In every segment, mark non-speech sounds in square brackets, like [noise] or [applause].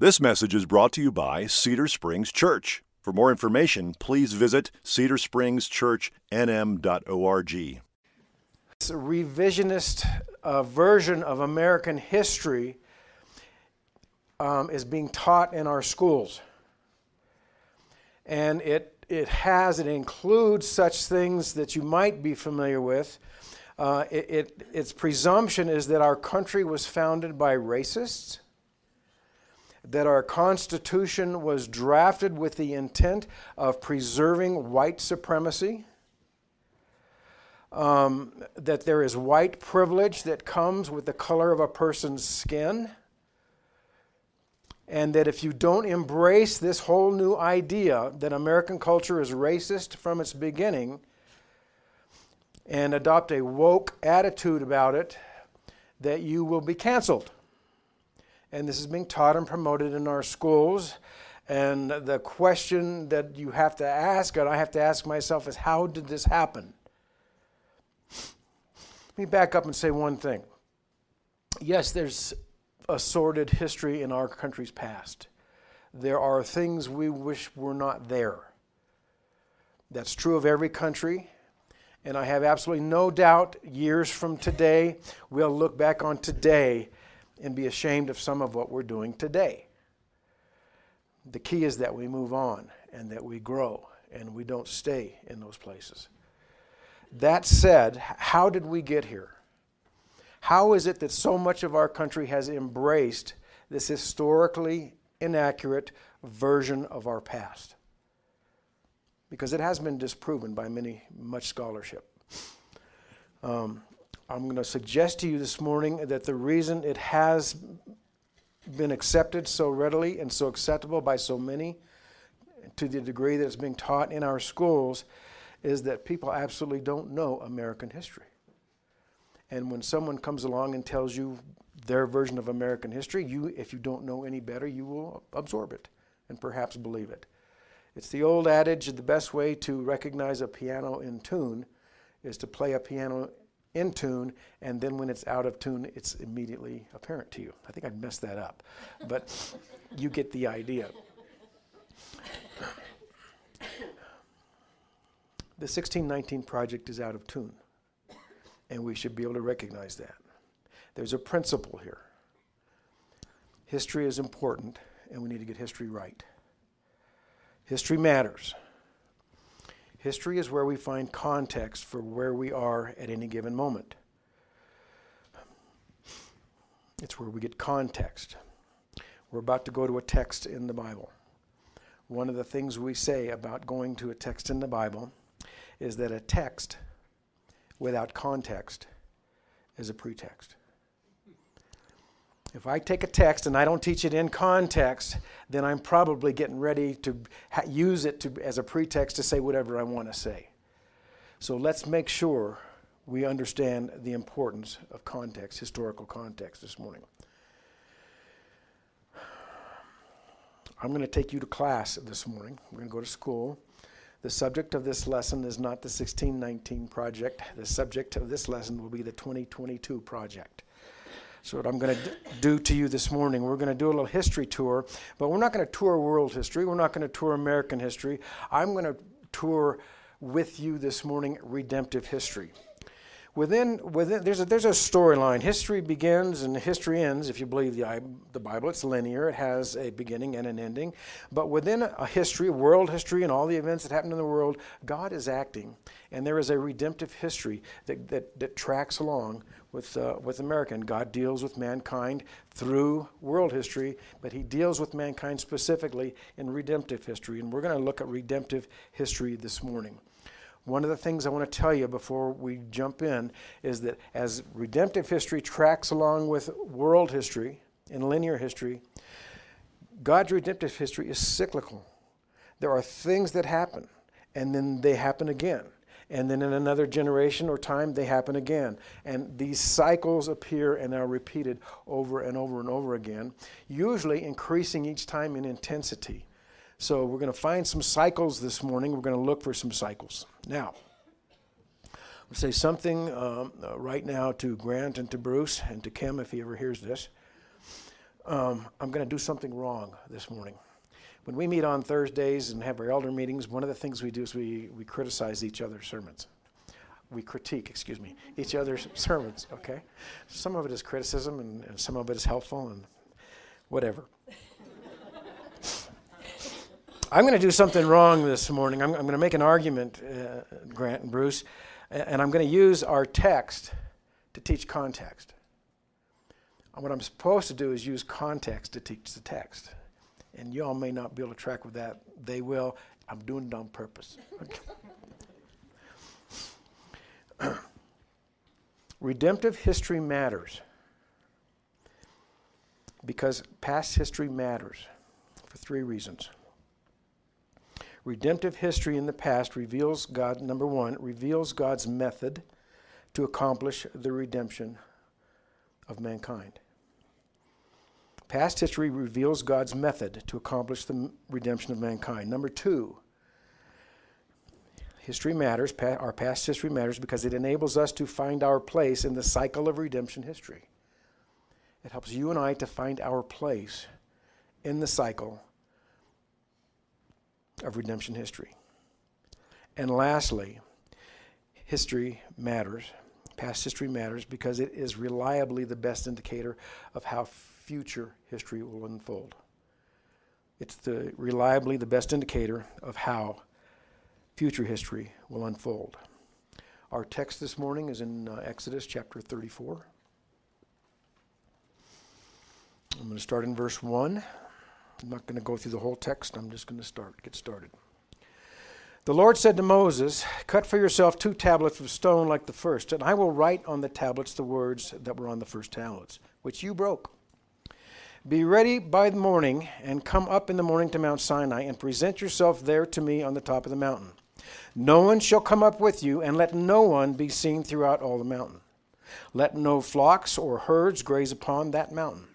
This message is brought to you by Cedar Springs Church. For more information, please visit cedarspringschurchnm.org. It's a revisionist uh, version of American history um, is being taught in our schools. And it, it has, it includes such things that you might be familiar with. Uh, it, it, its presumption is that our country was founded by racists, that our Constitution was drafted with the intent of preserving white supremacy um, that there is white privilege that comes with the color of a person's skin, and that if you don't embrace this whole new idea that American culture is racist from its beginning and adopt a woke attitude about it, that you will be canceled. And this is being taught and promoted in our schools. And the question that you have to ask, and I have to ask myself, is how did this happen? Let me back up and say one thing. Yes, there's a sordid history in our country's past. There are things we wish were not there. That's true of every country. And I have absolutely no doubt years from today, we'll look back on today and be ashamed of some of what we're doing today. The key is that we move on and that we grow and we don't stay in those places. That said, how did we get here? How is it that so much of our country has embraced this historically inaccurate version of our past? Because it has been disproven by many, much scholarship. Um, I'm going to suggest to you this morning that the reason it has been accepted so readily and so acceptable by so many, to the degree that it's being taught in our schools, is that people absolutely don't know American history. And when someone comes along and tells you their version of American history, you, if you don't know any better, you will absorb it and perhaps believe it. It's the old adage the best way to recognize a piano in tune is to play a piano in tune, and then when it's out of tune, it's immediately apparent to you. I think I messed that up, but [laughs] you get the idea. The 1619 project is out of tune, and we should be able to recognize that. There's a principle here. History is important, and we need to get history right. History matters. History is where we find context for where we are at any given moment. It's where we get context. We're about to go to a text in the Bible. One of the things we say about going to a text in the Bible is that a text without context is a pretext. If I take a text and I don't teach it in context, then I'm probably getting ready to use it to, as a pretext to say whatever I want to say. So let's make sure we understand the importance of context, historical context, this morning. I'm going to take you to class this morning. We're going to go to school. The subject of this lesson is not the 1619 project. The subject of this lesson will be the 2022 project. So, what I'm going to do to you this morning, we're going to do a little history tour, but we're not going to tour world history. We're not going to tour American history. I'm going to tour with you this morning redemptive history within, within there's a, there's a storyline. History begins and history ends, if you believe the, the Bible. It's linear, it has a beginning and an ending. But within a history, world history, and all the events that happen in the world, God is acting. And there is a redemptive history that, that, that tracks along with, uh, with America. And God deals with mankind through world history, but He deals with mankind specifically in redemptive history. And we're going to look at redemptive history this morning. One of the things I want to tell you before we jump in is that as redemptive history tracks along with world history and linear history, God's redemptive history is cyclical. There are things that happen, and then they happen again. And then in another generation or time, they happen again. And these cycles appear and are repeated over and over and over again, usually increasing each time in intensity. So we're going to find some cycles this morning. We're going to look for some cycles. Now, I'll say something um, uh, right now to Grant and to Bruce and to Kim if he ever hears this. um, I'm going to do something wrong this morning. When we meet on Thursdays and have our elder meetings, one of the things we do is we, we criticize each other's sermons. We critique, excuse me, each other's [laughs] sermons, okay? Some of it is criticism and, and some of it is helpful and whatever. [laughs] I'm going to do something wrong this morning. I'm, I'm going to make an argument, uh, Grant and Bruce, and I'm going to use our text to teach context. And what I'm supposed to do is use context to teach the text. And y'all may not be able to track with that. They will. I'm doing it on purpose. [laughs] Redemptive history matters because past history matters for three reasons. Redemptive history in the past reveals God, number one, reveals God's method to accomplish the redemption of mankind. Past history reveals God's method to accomplish the redemption of mankind. Number two, history matters, our past history matters because it enables us to find our place in the cycle of redemption history. It helps you and I to find our place in the cycle of redemption history. And lastly, history matters. Past history matters because it is reliably the best indicator of how future history will unfold. It's the, reliably the best indicator of how future history will unfold. Our text this morning is in uh, Exodus chapter 34. I'm going to start in verse 1. I'm not going to go through the whole text. I'm just going to start, get started. The Lord said to Moses, Cut for yourself two tablets of stone like the first, and I will write on the tablets the words that were on the first tablets, which you broke. Be ready by the morning, and come up in the morning to Mount Sinai, and present yourself there to me on the top of the mountain. No one shall come up with you, and let no one be seen throughout all the mountain. Let no flocks or herds graze upon that mountain.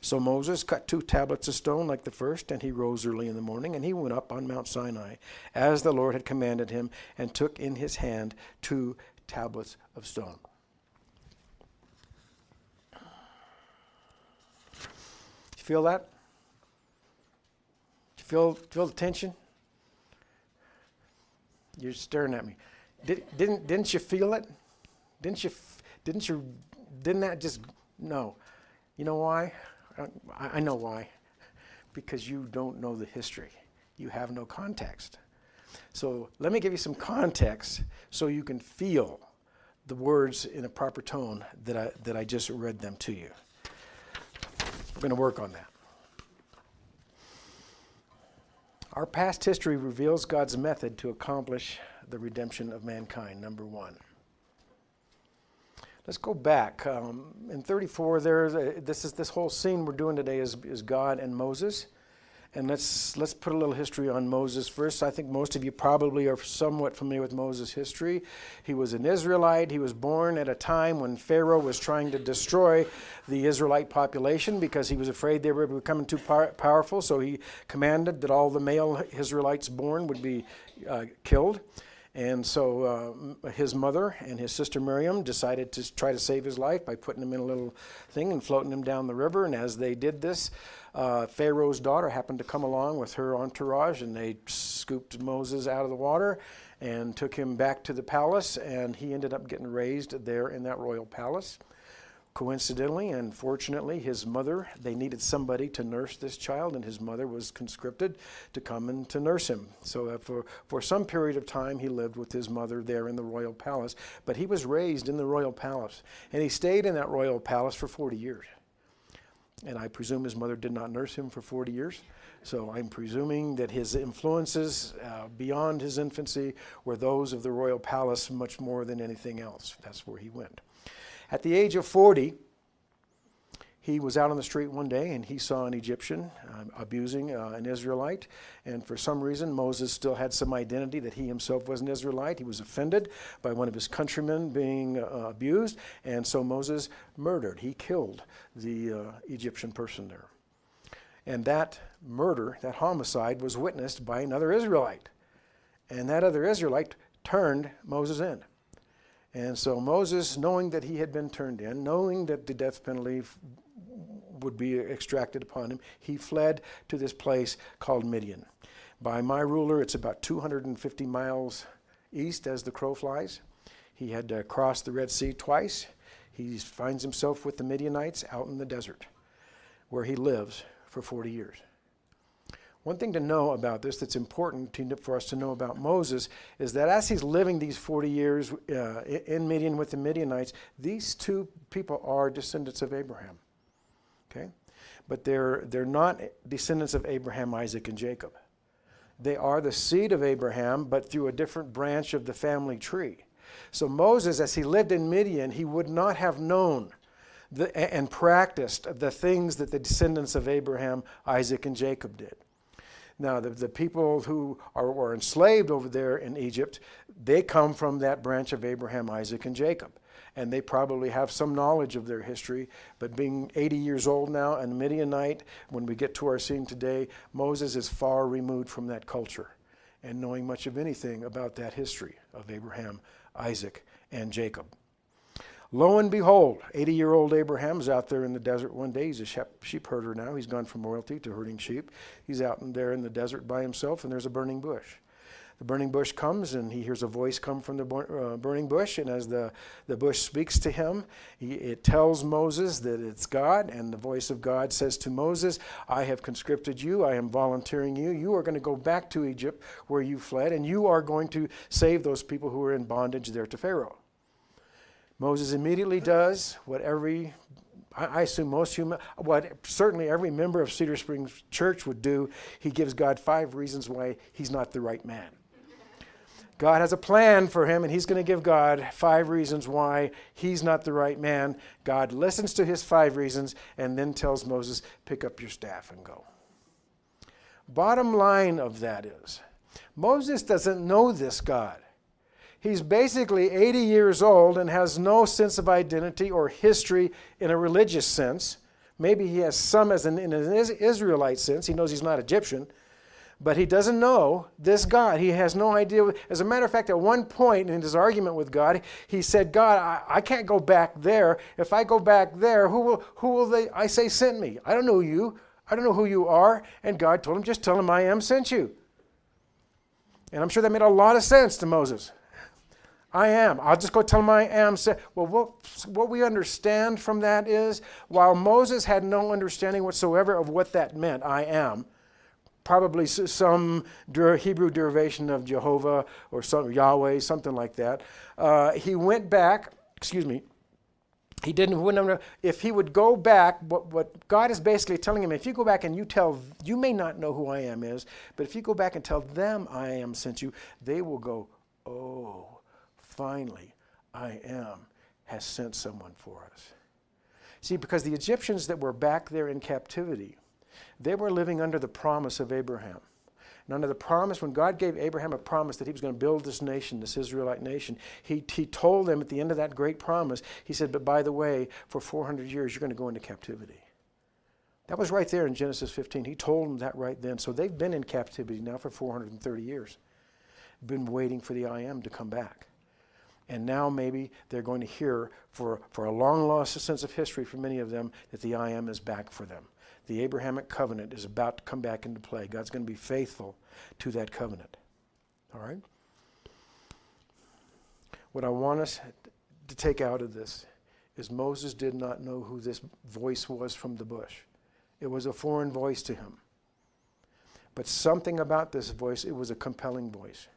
So Moses cut two tablets of stone like the first, and he rose early in the morning, and he went up on Mount Sinai, as the Lord had commanded him, and took in his hand two tablets of stone. Feel that? You feel, feel the tension? You're staring at me. Did, didn't, didn't you feel it? Didn't you, didn't you, didn't that just, no. You know why? I know why. Because you don't know the history. You have no context. So let me give you some context so you can feel the words in a proper tone that I, that I just read them to you. We're going to work on that. Our past history reveals God's method to accomplish the redemption of mankind, number one. Let's go back. Um, in 34, there, this is this whole scene we're doing today is, is God and Moses. And let's, let's put a little history on Moses first. I think most of you probably are somewhat familiar with Moses' history. He was an Israelite. He was born at a time when Pharaoh was trying to destroy the Israelite population because he was afraid they were becoming too par- powerful. So he commanded that all the male Israelites born would be uh, killed. And so uh, his mother and his sister Miriam decided to try to save his life by putting him in a little thing and floating him down the river. And as they did this, uh, Pharaoh's daughter happened to come along with her entourage, and they scooped Moses out of the water and took him back to the palace. And he ended up getting raised there in that royal palace. Coincidentally and fortunately, his mother, they needed somebody to nurse this child, and his mother was conscripted to come and to nurse him. So uh, for, for some period of time, he lived with his mother there in the royal palace. But he was raised in the royal palace, and he stayed in that royal palace for 40 years. And I presume his mother did not nurse him for 40 years. So I'm presuming that his influences uh, beyond his infancy were those of the royal palace much more than anything else. That's where he went. At the age of 40, he was out on the street one day and he saw an Egyptian uh, abusing uh, an Israelite. And for some reason, Moses still had some identity that he himself was an Israelite. He was offended by one of his countrymen being uh, abused. And so Moses murdered, he killed the uh, Egyptian person there. And that murder, that homicide, was witnessed by another Israelite. And that other Israelite turned Moses in. And so Moses, knowing that he had been turned in, knowing that the death penalty would be extracted upon him, he fled to this place called Midian. By my ruler, it's about 250 miles east as the crow flies. He had uh, to cross the Red Sea twice. He finds himself with the Midianites out in the desert, where he lives for 40 years. One thing to know about this that's important to, for us to know about Moses is that as he's living these 40 years uh, in Midian with the Midianites, these two people are descendants of Abraham. Okay? But they're, they're not descendants of Abraham, Isaac, and Jacob. They are the seed of Abraham, but through a different branch of the family tree. So Moses, as he lived in Midian, he would not have known the, and practiced the things that the descendants of Abraham, Isaac, and Jacob did. Now, the, the people who are, were enslaved over there in Egypt, they come from that branch of Abraham, Isaac, and Jacob. And they probably have some knowledge of their history. But being 80 years old now and Midianite, when we get to our scene today, Moses is far removed from that culture and knowing much of anything about that history of Abraham, Isaac, and Jacob. Lo and behold, 80 year old Abraham's out there in the desert one day. He's a sheep herder now. He's gone from royalty to herding sheep. He's out in there in the desert by himself, and there's a burning bush. The burning bush comes, and he hears a voice come from the uh, burning bush. And as the, the bush speaks to him, he, it tells Moses that it's God. And the voice of God says to Moses, I have conscripted you. I am volunteering you. You are going to go back to Egypt where you fled, and you are going to save those people who are in bondage there to Pharaoh. Moses immediately does what every, I assume most human, what certainly every member of Cedar Springs Church would do. He gives God five reasons why he's not the right man. God has a plan for him, and he's going to give God five reasons why he's not the right man. God listens to his five reasons and then tells Moses, Pick up your staff and go. Bottom line of that is, Moses doesn't know this God. He's basically 80 years old and has no sense of identity or history in a religious sense. Maybe he has some as an, in an Israelite sense. He knows he's not Egyptian. But he doesn't know this God. He has no idea. As a matter of fact, at one point in his argument with God, he said, God, I, I can't go back there. If I go back there, who will, who will they, I say, sent me? I don't know you. I don't know who you are. And God told him, just tell him I am sent you. And I'm sure that made a lot of sense to Moses. I am. I'll just go tell him I am. Well, what, what we understand from that is while Moses had no understanding whatsoever of what that meant, I am, probably some Hebrew derivation of Jehovah or some Yahweh, something like that, uh, he went back, excuse me, he didn't if he would go back what, what god is basically telling him if you go back and you tell you may not know who i am is but if you go back and tell them i am sent you they will go oh finally, I am has sent someone for us. See, because the Egyptians that were back there in captivity, they were living under the promise of Abraham. And under the promise, when God gave Abraham a promise that he was going to build this nation, this Israelite nation, he, he told them at the end of that great promise, he said, But by the way, for 400 years, you're going to go into captivity. That was right there in Genesis 15. He told them that right then. So they've been in captivity now for 430 years, been waiting for the I am to come back. And now maybe they're going to hear, for, for a long lost sense of history for many of them, that the I am is back for them. The Abrahamic covenant is about to come back into play. God's going to be faithful to that covenant. All right? What I want us to take out of this is Moses did not know who this voice was from the bush. It was a foreign voice to him. But something about this voice, it was a compelling voice.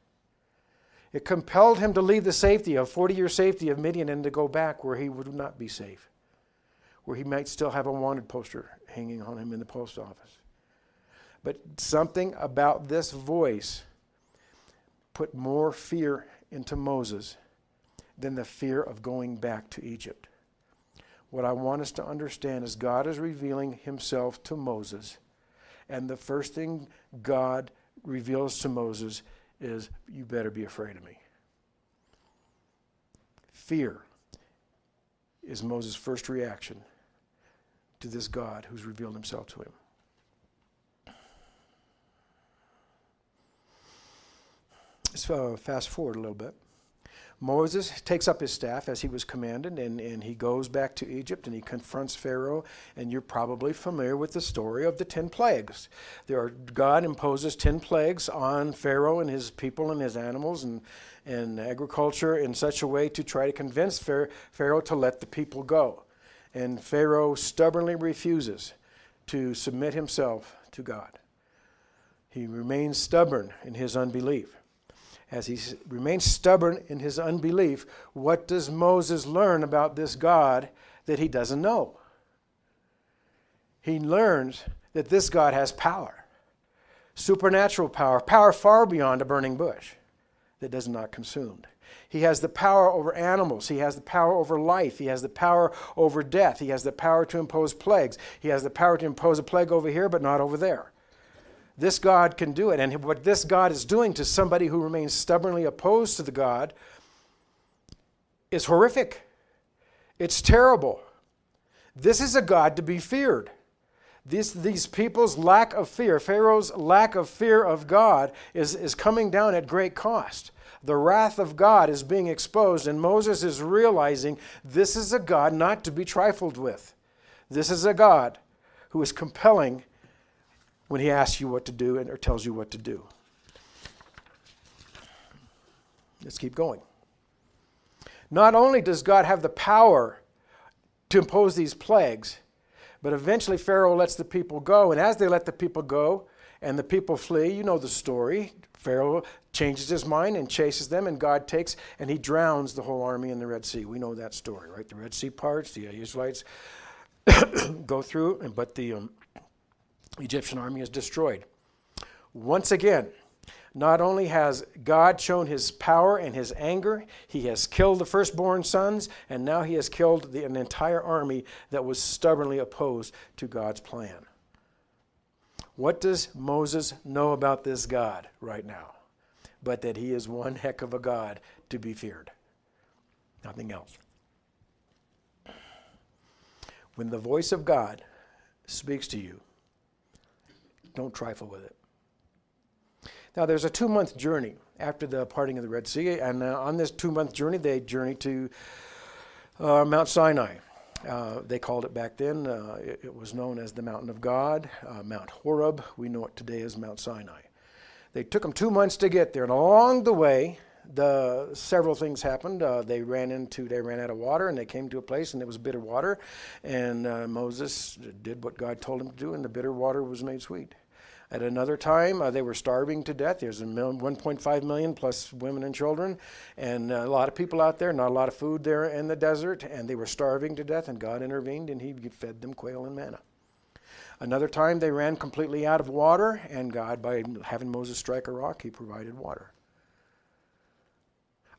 It compelled him to leave the safety of 40 year safety of Midian and to go back where he would not be safe, where he might still have a wanted poster hanging on him in the post office. But something about this voice put more fear into Moses than the fear of going back to Egypt. What I want us to understand is God is revealing himself to Moses. And the first thing God reveals to Moses is you better be afraid of me. Fear is Moses' first reaction to this God who's revealed himself to him. Let's uh, fast forward a little bit. Moses takes up his staff as he was commanded, and, and he goes back to Egypt and he confronts Pharaoh. And you're probably familiar with the story of the ten plagues. There are, God imposes ten plagues on Pharaoh and his people and his animals and, and agriculture in such a way to try to convince Pharaoh to let the people go. And Pharaoh stubbornly refuses to submit himself to God. He remains stubborn in his unbelief as he remains stubborn in his unbelief, what does Moses learn about this God that he doesn't know? He learns that this God has power, supernatural power, power far beyond a burning bush that does not consume. He has the power over animals. He has the power over life. He has the power over death. He has the power to impose plagues. He has the power to impose a plague over here, but not over there. This God can do it. And what this God is doing to somebody who remains stubbornly opposed to the God is horrific. It's terrible. This is a God to be feared. These, these people's lack of fear, Pharaoh's lack of fear of God, is, is coming down at great cost. The wrath of God is being exposed, and Moses is realizing this is a God not to be trifled with. This is a God who is compelling when he asks you what to do and, or tells you what to do. Let's keep going. Not only does God have the power to impose these plagues, but eventually Pharaoh lets the people go. And as they let the people go and the people flee, you know the story. Pharaoh changes his mind and chases them, and God takes and he drowns the whole army in the Red Sea. We know that story, right? The Red Sea parts, the Israelites [coughs] go through, but the um, Egyptian army is destroyed. Once again, not only has God shown his power and his anger, he has killed the firstborn sons, and now he has killed the, an entire army that was stubbornly opposed to God's plan. What does Moses know about this God right now? But that he is one heck of a God to be feared. Nothing else. When the voice of God speaks to you, don't trifle with it. Now, there's a two month journey after the parting of the Red Sea, and uh, on this two month journey, they journey to uh, Mount Sinai. Uh, they called it back then, uh, it, it, was known as the Mountain of God, uh, Mount Horeb. We know it today as Mount Sinai. They took them two months to get there, and along the way, the several things happened. Uh, they ran into, they ran out of water, and they came to a place, and it was bitter water. And uh, Moses did what God told him to do, and the bitter water was made sweet. At another time, uh, they were starving to death. There's 1.5 million plus women and children, and uh, a lot of people out there, not a lot of food there in the desert, and they were starving to death, and God intervened and He fed them quail and manna. Another time, they ran completely out of water, and God, by having Moses strike a rock, He provided water.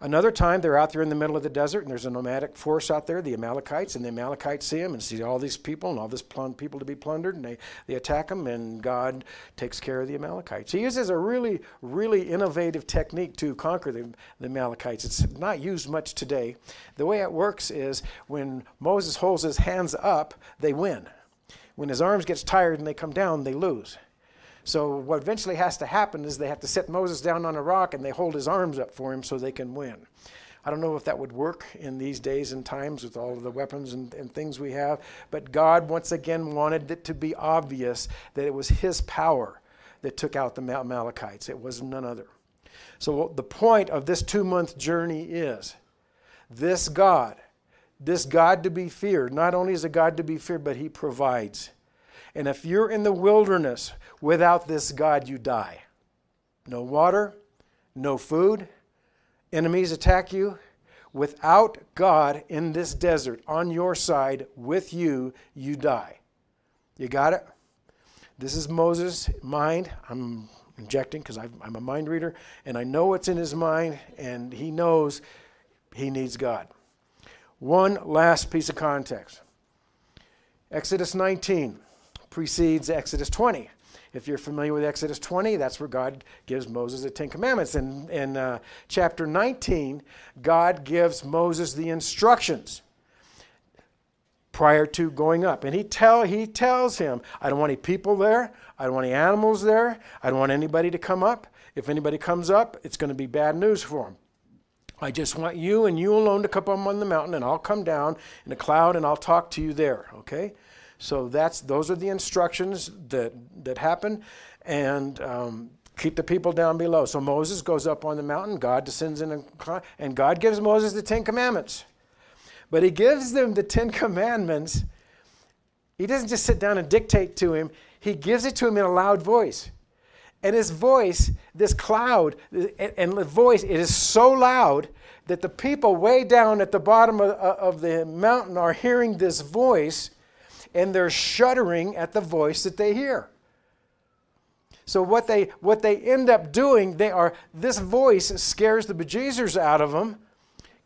Another time, they're out there in the middle of the desert, and there's a nomadic force out there, the Amalekites, and the Amalekites see them and see all these people and all this people to be plundered, and they, they attack them, and God takes care of the Amalekites. He uses a really, really innovative technique to conquer the, the Amalekites. It's not used much today. The way it works is when Moses holds his hands up, they win. When his arms gets tired and they come down, they lose. So what eventually has to happen is they have to set Moses down on a rock and they hold his arms up for him so they can win. I don't know if that would work in these days and times with all of the weapons and, and things we have, but God once again wanted it to be obvious that it was his power that took out the Amalekites. It was none other. So the point of this two month journey is this God, this God to be feared, not only is a God to be feared, but he provides. And if you're in the wilderness without this God, you die. No water, no food, enemies attack you. Without God in this desert on your side with you, you die. You got it? This is Moses' mind. I'm injecting because I'm a mind reader and I know what's in his mind, and he knows he needs God. One last piece of context Exodus 19 precedes Exodus 20. If you're familiar with Exodus 20, that's where God gives Moses the Ten Commandments. In, in uh, chapter 19, God gives Moses the instructions prior to going up. And he, tell, he tells him, I don't want any people there. I don't want any animals there. I don't want anybody to come up. If anybody comes up, it's going to be bad news for them. I just want you and you alone to come up on the mountain, and I'll come down in a cloud and I'll talk to you there. Okay? So that's those are the instructions that that happen, and um, keep the people down below. So Moses goes up on the mountain. God descends in a and God gives Moses the Ten Commandments. But He gives them the Ten Commandments. He doesn't just sit down and dictate to him. He gives it to him in a loud voice. And his voice, this cloud, and the voice, it is so loud that the people way down at the bottom of, of the mountain are hearing this voice and they're shuddering at the voice that they hear. So what they what they end up doing, they are this voice scares the bejesus out of them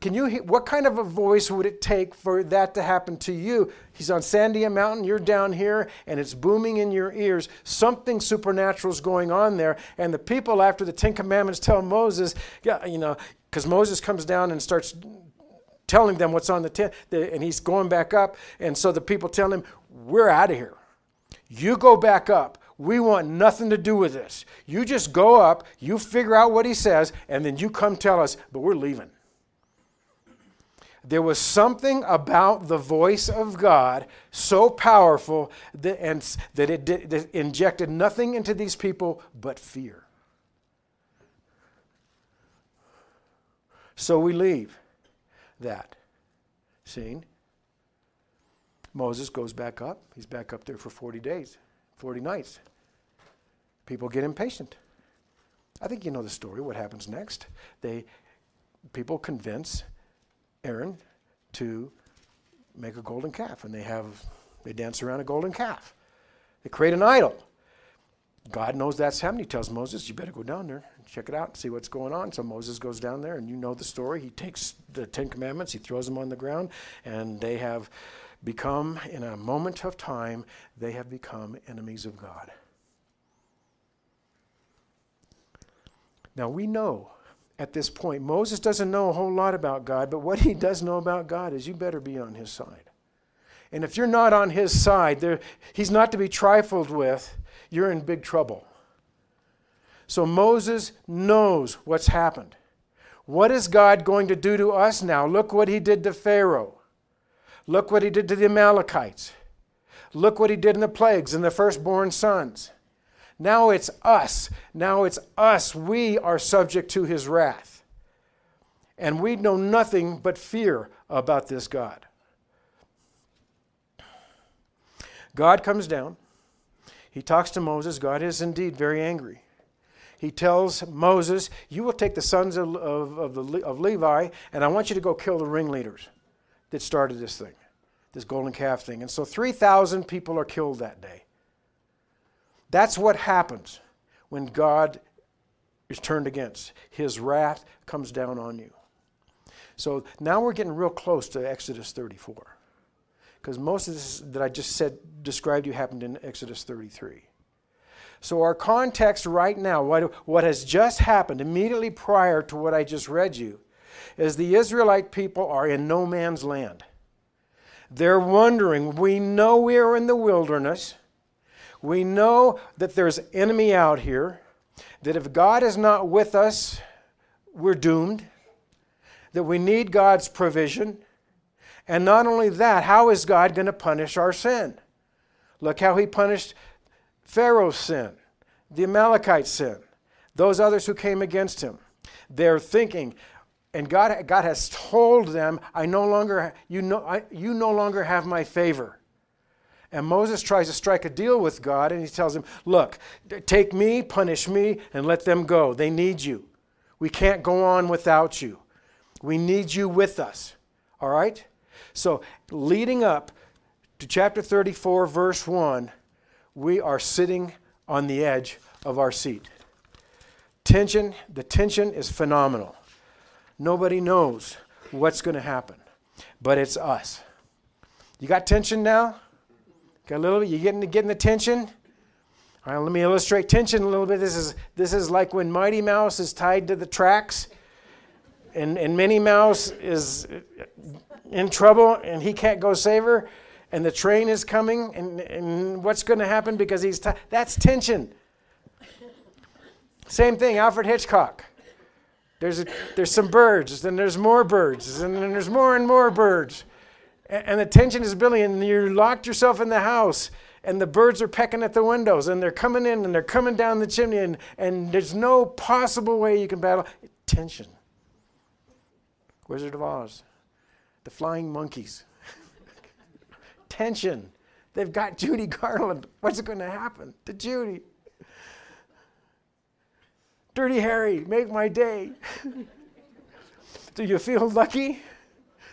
can you, what kind of a voice would it take for that to happen to you? He's on Sandia Mountain, you're down here, and it's booming in your ears. Something supernatural is going on there. And the people, after the Ten Commandments, tell Moses, yeah, you know, because Moses comes down and starts telling them what's on the tent, and he's going back up. And so the people tell him, We're out of here. You go back up. We want nothing to do with this. You just go up, you figure out what he says, and then you come tell us, but we're leaving. There was something about the voice of God so powerful that, and, that it did, that injected nothing into these people but fear. So we leave that scene. Moses goes back up. He's back up there for 40 days, 40 nights. People get impatient. I think you know the story, what happens next. They, people convince Aaron to make a golden calf, and they have they dance around a golden calf. They create an idol. God knows that's happening. He tells Moses, "You better go down there and check it out and see what's going on." So Moses goes down there, and you know the story. He takes the Ten Commandments, he throws them on the ground, and they have become, in a moment of time, they have become enemies of God. Now we know at this point. Moses doesn't know a whole lot about God, but what he does know about God is you better be on his side. And if you're not on his side, there, he's not to be trifled with, you're in big trouble. So Moses knows what's happened. What is God going to do to us now? Look what he did to Pharaoh. Look what he did to the Amalekites. Look what he did in the plagues and the firstborn sons. Now it's us. Now it's us. We are subject to his wrath. And we know nothing but fear about this God. God comes down. He talks to Moses. God is indeed very angry. He tells Moses, You will take the sons of, of, of, the, of Levi, and I want you to go kill the ringleaders that started this thing, this golden calf thing. And so 3,000 people are killed that day. That's what happens when God is turned against. His wrath comes down on you. So now we're getting real close to Exodus 34. Because most of this that I just said, described you, happened in Exodus 33. So, our context right now, what, what has just happened immediately prior to what I just read you, is the Israelite people are in no man's land. They're wondering, we know we are in the wilderness. We know that there's enemy out here, that if God is not with us, we're doomed, that we need God's provision. And not only that, how is God going to punish our sin? Look how he punished Pharaoh's sin, the Amalekite sin, those others who came against him. They're thinking, and God, God has told them, I no longer, you, know, I, you no longer have my favor. And Moses tries to strike a deal with God, and he tells him, Look, take me, punish me, and let them go. They need you. We can't go on without you. We need you with us. All right? So, leading up to chapter 34, verse 1, we are sitting on the edge of our seat. Tension, the tension is phenomenal. Nobody knows what's going to happen, but it's us. You got tension now? Got a little bit, you getting, getting the tension? All right, let me illustrate tension a little bit. This is, this is like when Mighty Mouse is tied to the tracks and, and Minnie Mouse is in trouble and he can't go save her and the train is coming and, and what's going to happen because he's tied. That's tension. Same thing, Alfred Hitchcock. There's, a, there's some birds, then there's more birds, and then there's more and more birds. And, and the tension is building, and you locked yourself in the house, and the birds are pecking at the windows, and they're coming in, and they're coming down the chimney, and, and there's no possible way you can battle. Tension. Wizard of Oz. The flying monkeys. [laughs] Tension. They've got Judy Garland. What's going to happen to Judy? Dirty Harry, make my day. Do you feel lucky?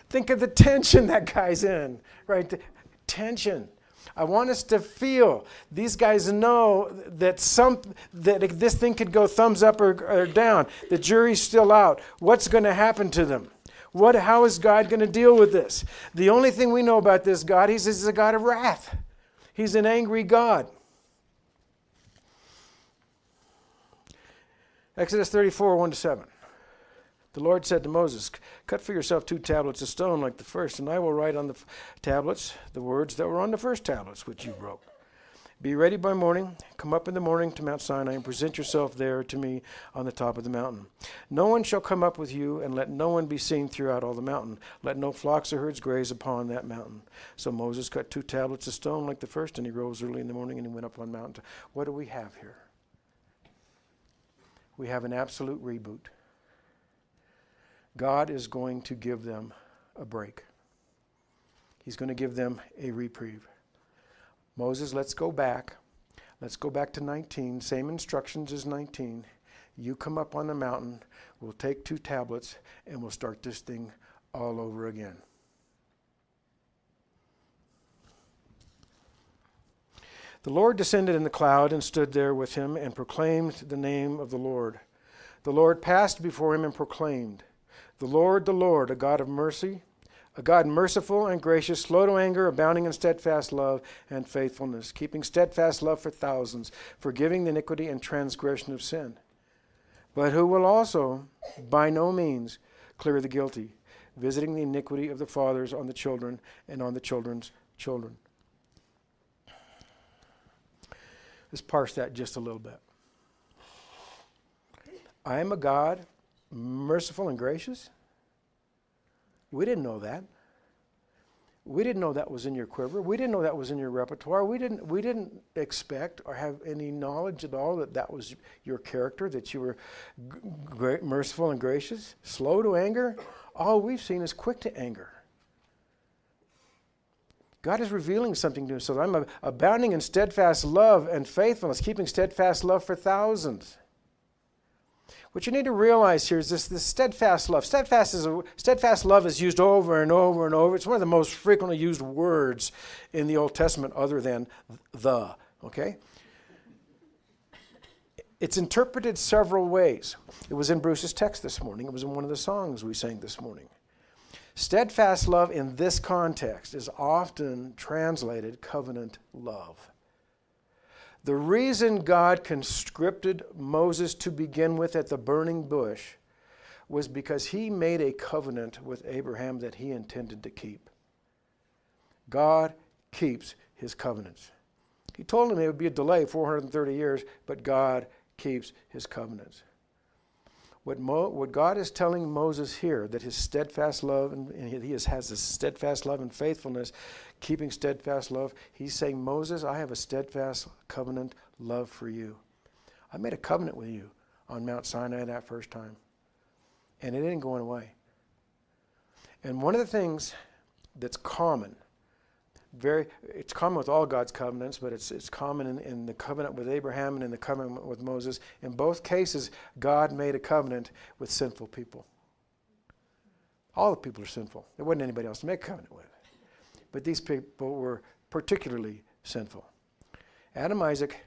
Think of the tension that guy's in, right? The tension. I want us to feel these guys know that some that this thing could go thumbs up or, or down. The jury's still out. What's going to happen to them? What, how is God going to deal with this? The only thing we know about this God, he's a God of wrath. He's an angry God. Exodus 34, 1 to 7. The Lord said to Moses, Cut for yourself two tablets of stone like the first, and I will write on the tablets the words that were on the first tablets which you broke. Be ready by morning. Come up in the morning to Mount Sinai and present yourself there to me on the top of the mountain. No one shall come up with you, and let no one be seen throughout all the mountain. Let no flocks or herds graze upon that mountain. So Moses cut two tablets of stone like the first, and he rose early in the morning and he went up on the mountain. What do we have here? We have an absolute reboot. God is going to give them a break. He's going to give them a reprieve. Moses, let's go back. Let's go back to 19. Same instructions as 19. You come up on the mountain. We'll take two tablets and we'll start this thing all over again. The Lord descended in the cloud and stood there with him and proclaimed the name of the Lord. The Lord passed before him and proclaimed, The Lord, the Lord, a God of mercy a God merciful and gracious, slow to anger, abounding in steadfast love and faithfulness, keeping steadfast love for thousands, forgiving the iniquity and transgression of sin, but who will also, by no means, clear the guilty, visiting the iniquity of the fathers on the children and on the children's children. Let's parse that just a little bit. I am a God merciful and gracious we didn't know that. We didn't know that was in your quiver. We didn't know that was in your repertoire. We didn't, we didn't expect or have any knowledge at all that that was your character, that you were g- merciful and gracious, slow to anger. All we've seen is quick to anger. God is revealing something to us. So I'm abounding in steadfast love and faithfulness, keeping steadfast love for thousands. What you need to realize here is this, this steadfast love. Steadfast, is a, steadfast love is used over and over and over. It's one of the most frequently used words in the Old Testament other than the, okay? It's interpreted several ways. It was in Bruce's text this morning. It was in one of the songs we sang this morning. Steadfast love in this context is often translated covenant love. The reason God conscripted Moses to begin with at the burning bush was because he made a covenant with Abraham that he intended to keep. God keeps his covenants. He told him it would be a delay, 430 years, but God keeps his covenants. What, Mo, what God is telling Moses here, that his steadfast love, and, and he has, has a steadfast love and faithfulness, keeping steadfast love, he's saying, Moses, I have a steadfast covenant love for you. I made a covenant with you on Mount Sinai that first time, and it ain't going away. And one of the things that's common very it's common with all God's covenants, but it's it's common in, in the covenant with Abraham and in the covenant with Moses. In both cases, God made a covenant with sinful people. All the people are sinful. There wasn't anybody else to make a covenant with. But these people were particularly sinful. Adam, Isaac,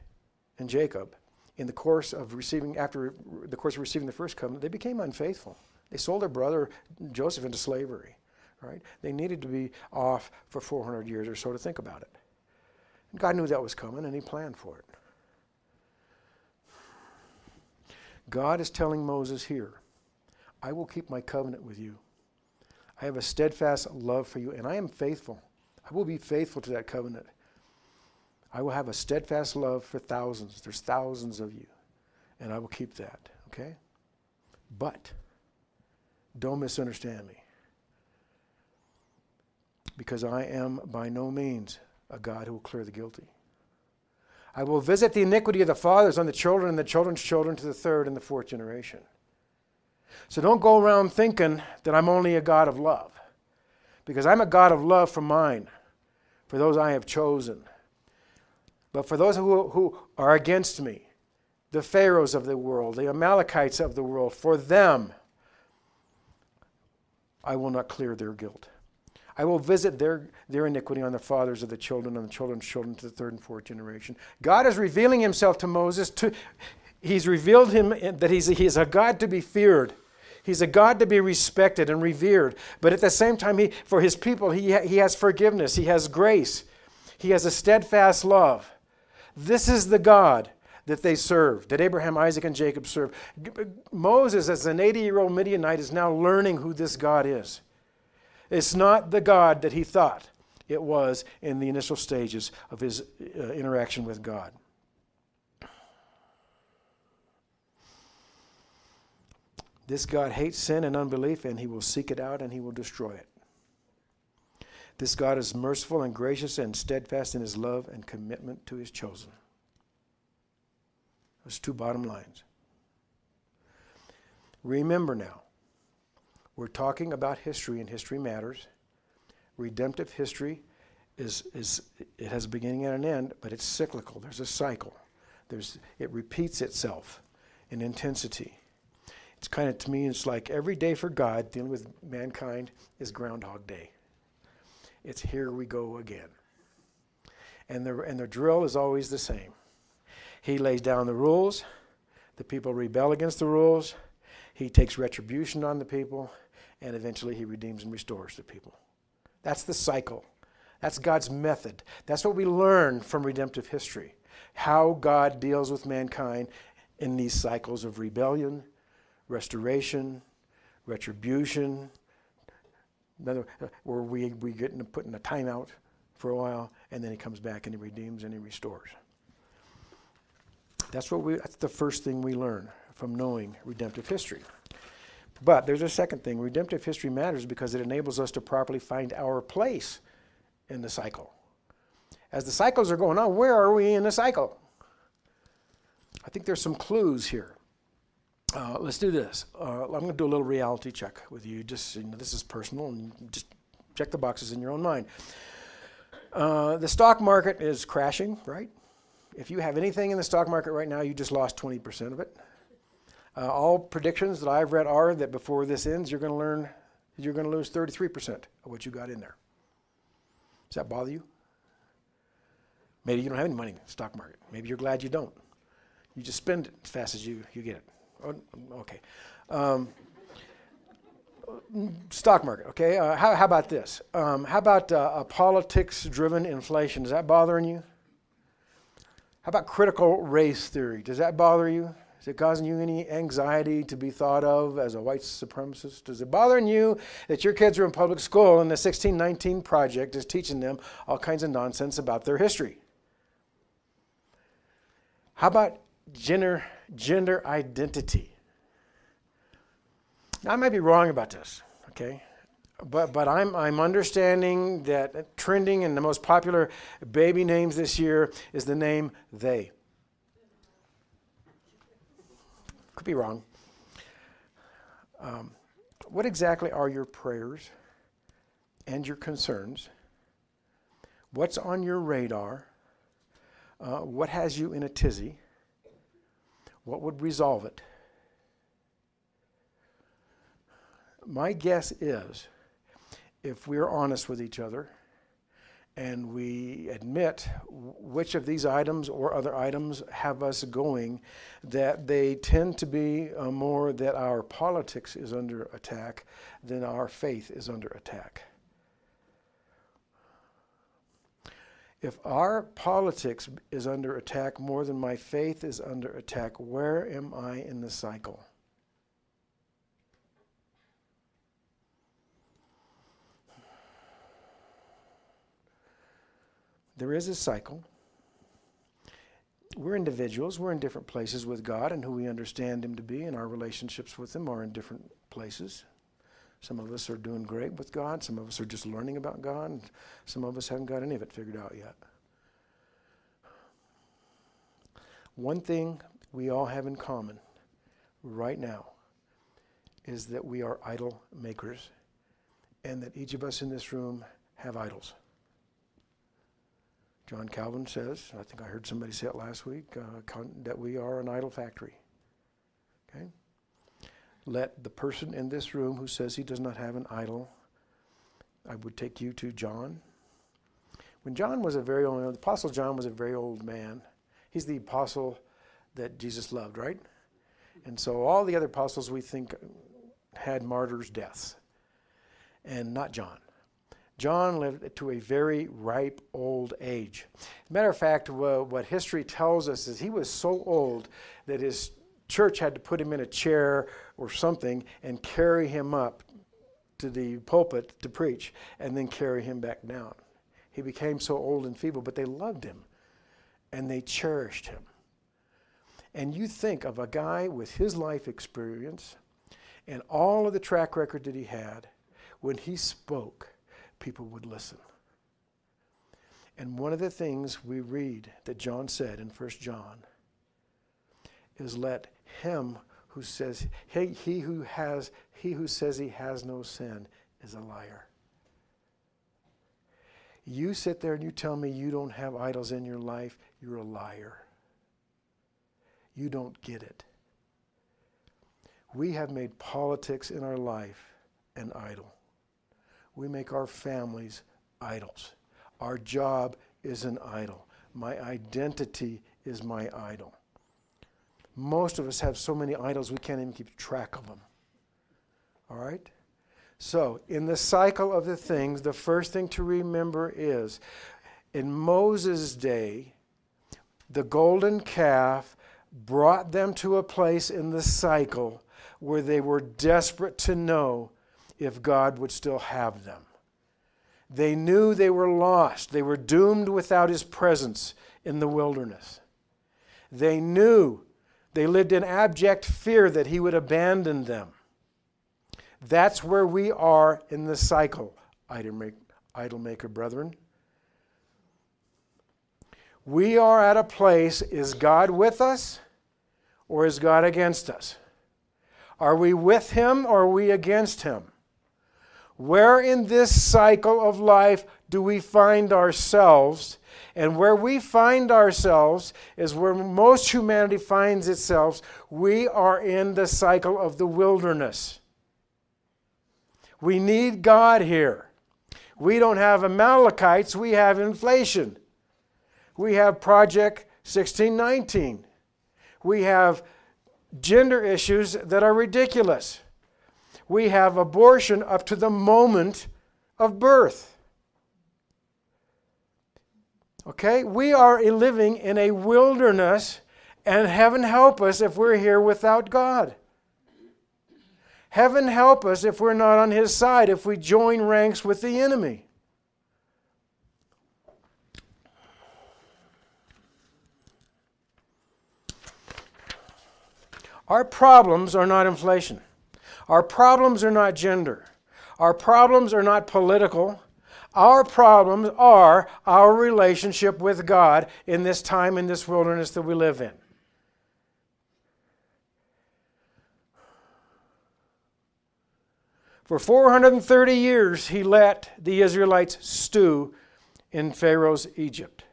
and Jacob, in the course of receiving after the course of receiving the first covenant, they became unfaithful. They sold their brother Joseph into slavery right? They needed to be off for 400 years or so to think about it. And God knew that was coming and He planned for it. God is telling Moses here, I will keep my covenant with you. I have a steadfast love for you, and I am faithful. I will be faithful to that covenant. I will have a steadfast love for thousands. There's thousands of you, and I will keep that, okay? But Don't misunderstand me. Because I am by no means a God who will clear the guilty. I will visit the iniquity of the fathers on the children and the children's children to the third and the fourth generation. So don't go around thinking that I'm only a God of love. Because I'm a God of love for mine, for those I have chosen. But for those who, who are against me, the Pharaohs of the world, the Amalekites of the world, for them, I will not clear their guilt. I will visit their, their iniquity on the fathers of the children and the children's children to the third and fourth generation. God is revealing himself to Moses. To, he's revealed him that he's, he is a God to be feared. He's a God to be respected and revered. But at the same time, he, for his people, he, he has forgiveness, he has grace, he has a steadfast love. This is the God that they serve, that Abraham, Isaac, and Jacob serve. Moses, as an 80 year old Midianite, is now learning who this God is. It's not the God that he thought it was in the initial stages of his uh, interaction with God. This God hates sin and unbelief, and he will seek it out and he will destroy it. This God is merciful and gracious and steadfast in his love and commitment to his chosen. Those two bottom lines. Remember now, we're talking about history, and history matters. Redemptive history is, is it has a beginning and an end, but it's cyclical. There's a cycle. There's, it repeats itself in intensity. It's kind of, to me, it's like every day for God dealing with mankind is Groundhog Day. It's here we go again. And the, and the drill is always the same. He lays down the rules, the people rebel against the rules, he takes retribution on the people, and eventually he redeems and restores the people. That's the cycle. That's God's method. That's what we learn from redemptive history how God deals with mankind in these cycles of rebellion restoration, retribution, another, where we, we get put in a timeout for a while, and then he comes back and he redeems and he restores. That's what we. That's the first thing we learn from knowing redemptive history. But there's a second thing. Redemptive history matters because it enables us to properly find our place in the cycle. As the cycles are going on, where are we in the cycle? I think there's some clues here. Uh, let's do this. Uh, I'm going to do a little reality check with you. Just you know, this is personal, and just check the boxes in your own mind. Uh, the stock market is crashing, right? If you have anything in the stock market right now, you just lost 20% of it. Uh, all predictions that I've read are that before this ends, you're going to learn, you're going to lose 33% of what you got in there. Does that bother you? Maybe you don't have any money in the stock market. Maybe you're glad you don't. You just spend it as fast as you, you get it. Oh, okay. Um, stock market, okay? Uh, how, how, about this? Um, how about uh, a politics driven inflation? Is that bothering you? How about critical race theory? Does that bother you? Is it causing you any anxiety to be thought of as a white supremacist? Is it bothering you that your kids are in public school and the 1619 Project is teaching them all kinds of nonsense about their history? How about gender, gender identity. Now, I might be wrong about this, okay? But, but I'm, I'm understanding that trending in the most popular baby names this year is the name they. Could be wrong. Um, what exactly are your prayers and your concerns? What's on your radar? Uh, what has you in a tizzy? What would resolve it? My guess is if we're honest with each other and we admit which of these items or other items have us going, that they tend to be uh, more that our politics is under attack than our faith is under attack. if our politics is under attack more than my faith is under attack, where am I in the cycle? There is a cycle. We're individuals. We're in different places with God, and who we understand Him to be, and our relationships with Him are in different places. Some of us are doing great with God. Some of us are just learning about God. Some of us haven't got any of it figured out yet. One thing we all have in common right now is that we are idol makers and that each of us in this room have idols. John Calvin says, I think I heard somebody say it last week, uh, that we are an idol factory. Okay? Let the person in this room who says he does not have an idol, I would take you to John. When John was a very old, the Apostle John was a very old man. He's the apostle that Jesus loved, right? And so all the other apostles we think had martyrs' deaths, and not John. John lived to a very ripe old age. Matter of fact, what history tells us is he was so old that his church had to put him in a chair or something and carry him up to the pulpit to preach and then carry him back down. He became so old and feeble, but they loved him and they cherished him. And you think of a guy with his life experience and all of the track record that he had, when he spoke, people would listen. And one of the things we read that John said in 1 John is let him who says he, he who has he who says he has no sin is a liar. You sit there and you tell me you don't have idols in your life, you're a liar you don't get it. We have made politics in our life an idol. We make our families idols. Our job is an idol. My identity is my idol. Most of us have so many idols we can't even keep track of them. All right? So, in the cycle of the things, the first thing to remember is in Moses' day, the golden calf brought them to a place in the cycle where they were desperate to know if God would still have them. They knew they were lost. They were doomed without His presence in the wilderness. They knew they lived in abject fear that He would abandon them. That's where we are in the cycle, idol maker brethren. We are at a place, is God with us? or is God against us? Are we with Him or are we against Him? Where in this cycle of life do we find ourselves? And where we find ourselves is where most humanity finds itself. We are in the cycle of the wilderness. We need God here. We don't have Amalekites, we have inflation. We have Project 1619 we have gender issues that are ridiculous. We have abortion up to the moment of birth. Okay? We are living in a wilderness, and heaven help us if we're here without God. Heaven help us if we're not on His side, if we join ranks with the enemy. Our problems are not inflation. Our problems are not gender. Our problems are not political. Our problems are our relationship with God in this time, in this wilderness that we live in. For 430 years, he let the Israelites stew in Pharaoh's Egypt.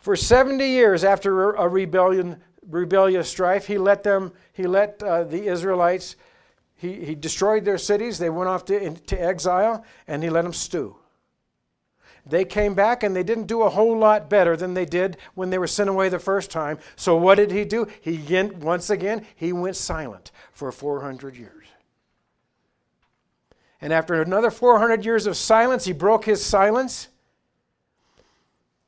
For 70 years after a rebellion rebellious strife, he let them, he let uh, the Israelites, he, he destroyed their cities. They went off to, into exile, and he let them stew. They came back and they didn't do a whole lot better than they did when they were sent away the first time. So what did he do? He once again he went silent for 400 years. And after another 400 years of silence, he broke his silence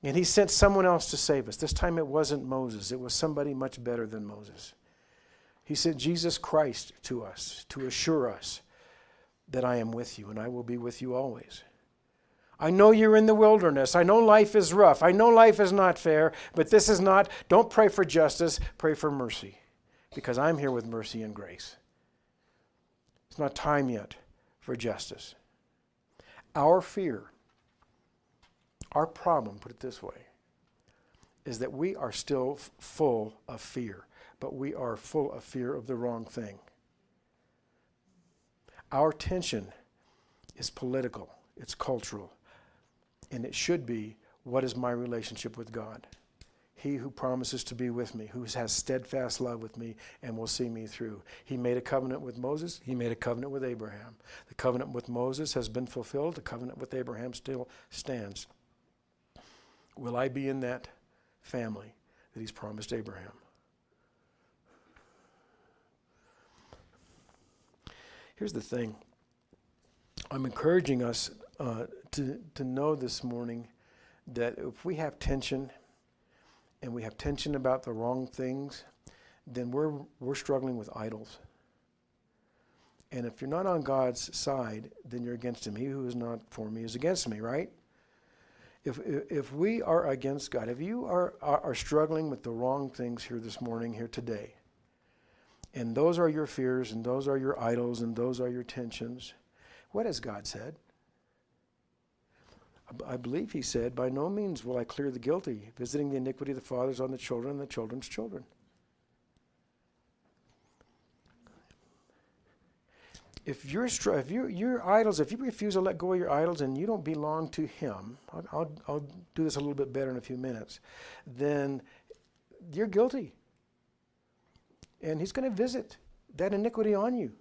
and he sent someone else to save us. This time it wasn't Moses, it was somebody much better than Moses. He sent Jesus Christ to us to assure us that I am with you and I will be with you always. I know you're in the wilderness. I know life is rough. I know life is not fair, but this is not, don't pray for justice, pray for mercy because I'm here with mercy and grace. It's not time yet for justice. Our fear, our problem, put it this way, is that we are still f- full of fear, but we are full of fear of the wrong thing. Our tension is political, it's cultural, and it should be what is my relationship with God? He who promises to be with me, who has steadfast love with me and will see me through. He made a covenant with Moses, he made a covenant with Abraham. The covenant with Moses has been fulfilled, the covenant with Abraham still stands. Will I be in that family that he's promised Abraham? Here's the thing I'm encouraging us uh, to, to know this morning that if we have tension and we have tension about the wrong things, then we're, we're struggling with idols. And if you're not on God's side, then you're against Him. He who is not for me is against me, right? If, if we are against God, if you are, are, are struggling with the wrong things here this morning, here today, and those are your fears, and those are your idols, and those are your tensions, what has God said? I believe he said, By no means will I clear the guilty, visiting the iniquity of the fathers on the children and the children's children. If you're if you your idols, if you refuse to let go of your idols and you don't belong to Him, I'll, I'll, I'll do this a little bit better in a few minutes. Then you're guilty, and He's going to visit that iniquity on you.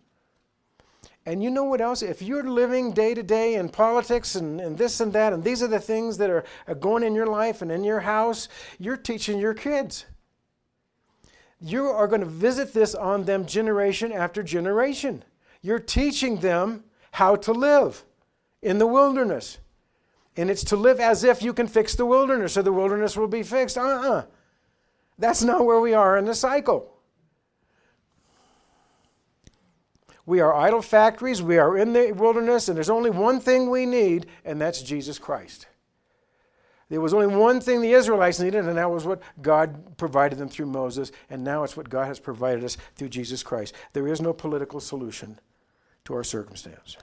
And you know what else? If you're living day to day in politics and, and this and that, and these are the things that are, are going in your life and in your house, you're teaching your kids. You are going to visit this on them generation after generation. You're teaching them how to live in the wilderness. And it's to live as if you can fix the wilderness or the wilderness will be fixed. Uh uh-uh. uh. That's not where we are in the cycle. We are idol factories. We are in the wilderness, and there's only one thing we need, and that's Jesus Christ. There was only one thing the Israelites needed, and that was what God provided them through Moses, and now it's what God has provided us through Jesus Christ. There is no political solution to our circumstance.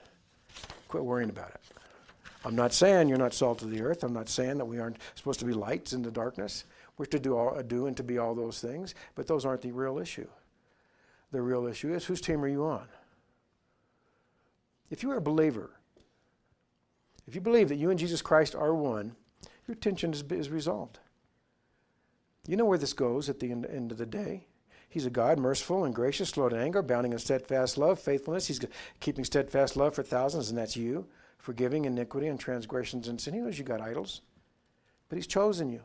Quit worrying about it. I'm not saying you're not salt of the earth. I'm not saying that we aren't supposed to be lights in the darkness. We're to do, all, do and to be all those things, but those aren't the real issue. The real issue is whose team are you on? If you are a believer, if you believe that you and Jesus Christ are one, your tension is, is resolved. You know where this goes at the end, end of the day. He's a God, merciful and gracious, slow to anger, abounding in steadfast love, faithfulness. He's keeping steadfast love for thousands, and that's you, forgiving iniquity and transgressions and sin. He knows you got idols, but He's chosen you.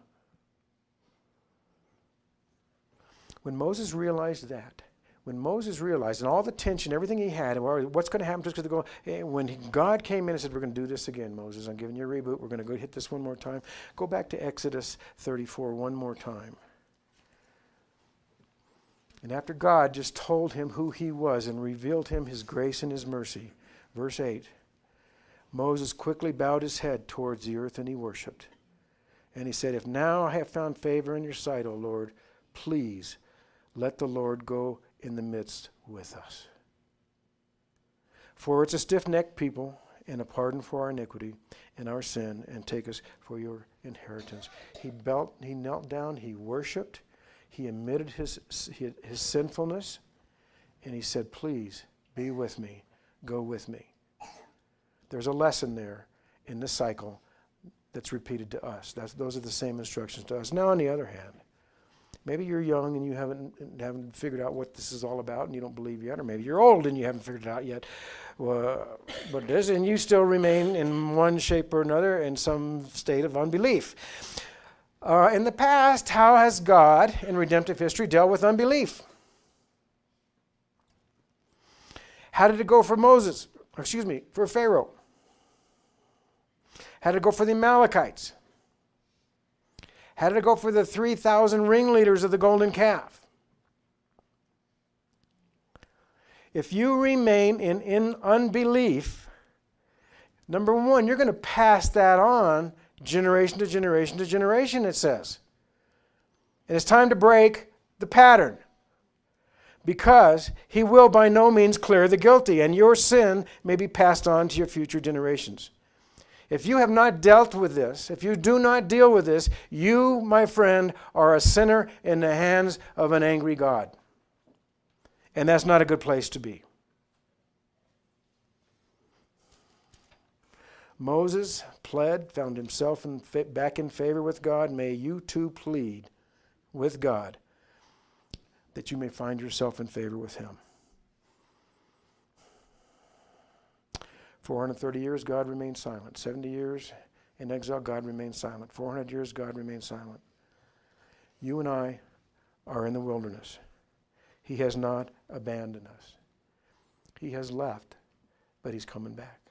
When Moses realized that, when Moses realized and all the tension, everything he had, and what's going to happen just because go, when God came in and said, We're going to do this again, Moses, I'm giving you a reboot. We're going to go hit this one more time. Go back to Exodus 34 one more time. And after God just told him who he was and revealed him his grace and his mercy, verse 8, Moses quickly bowed his head towards the earth and he worshiped. And he said, If now I have found favor in your sight, O Lord, please let the Lord go in the midst with us. For it's a stiff necked people, and a pardon for our iniquity and our sin, and take us for your inheritance. He, belt, he knelt down, he worshiped, he admitted his, his, sinfulness, and he said, Please be with me, go with me. There's a lesson there in the cycle that's repeated to us. That's, those are the same instructions to us. Now, on the other hand, Maybe you're young and you haven't haven't figured out what this is all about and you don't believe yet, or maybe you're old and you haven't figured it out yet. Well, but this, and you still remain in one shape or another in some state of unbelief. Uh, in the past, how has God in redemptive history dealt with unbelief? How did it go for Moses? Excuse me, for Pharaoh? How did it go for the Amalekites? How did it go for the 3,000 ringleaders of the golden calf? If you remain in, in unbelief, number one, you're going to pass that on generation to generation to generation, it says. And it's time to break the pattern. because he will by no means clear the guilty, and your sin may be passed on to your future generations. If you have not dealt with this, if you do not deal with this, you, my friend, are a sinner in the hands of an angry God. And that's not a good place to be. Moses pled, found himself in, back in favor with God. May you too plead with God that you may find yourself in favor with Him. 430 years, God remained silent. 70 years in exile, God remained silent. 400 years, God remained silent. You and I are in the wilderness. He has not abandoned us. He has left, but He's coming back.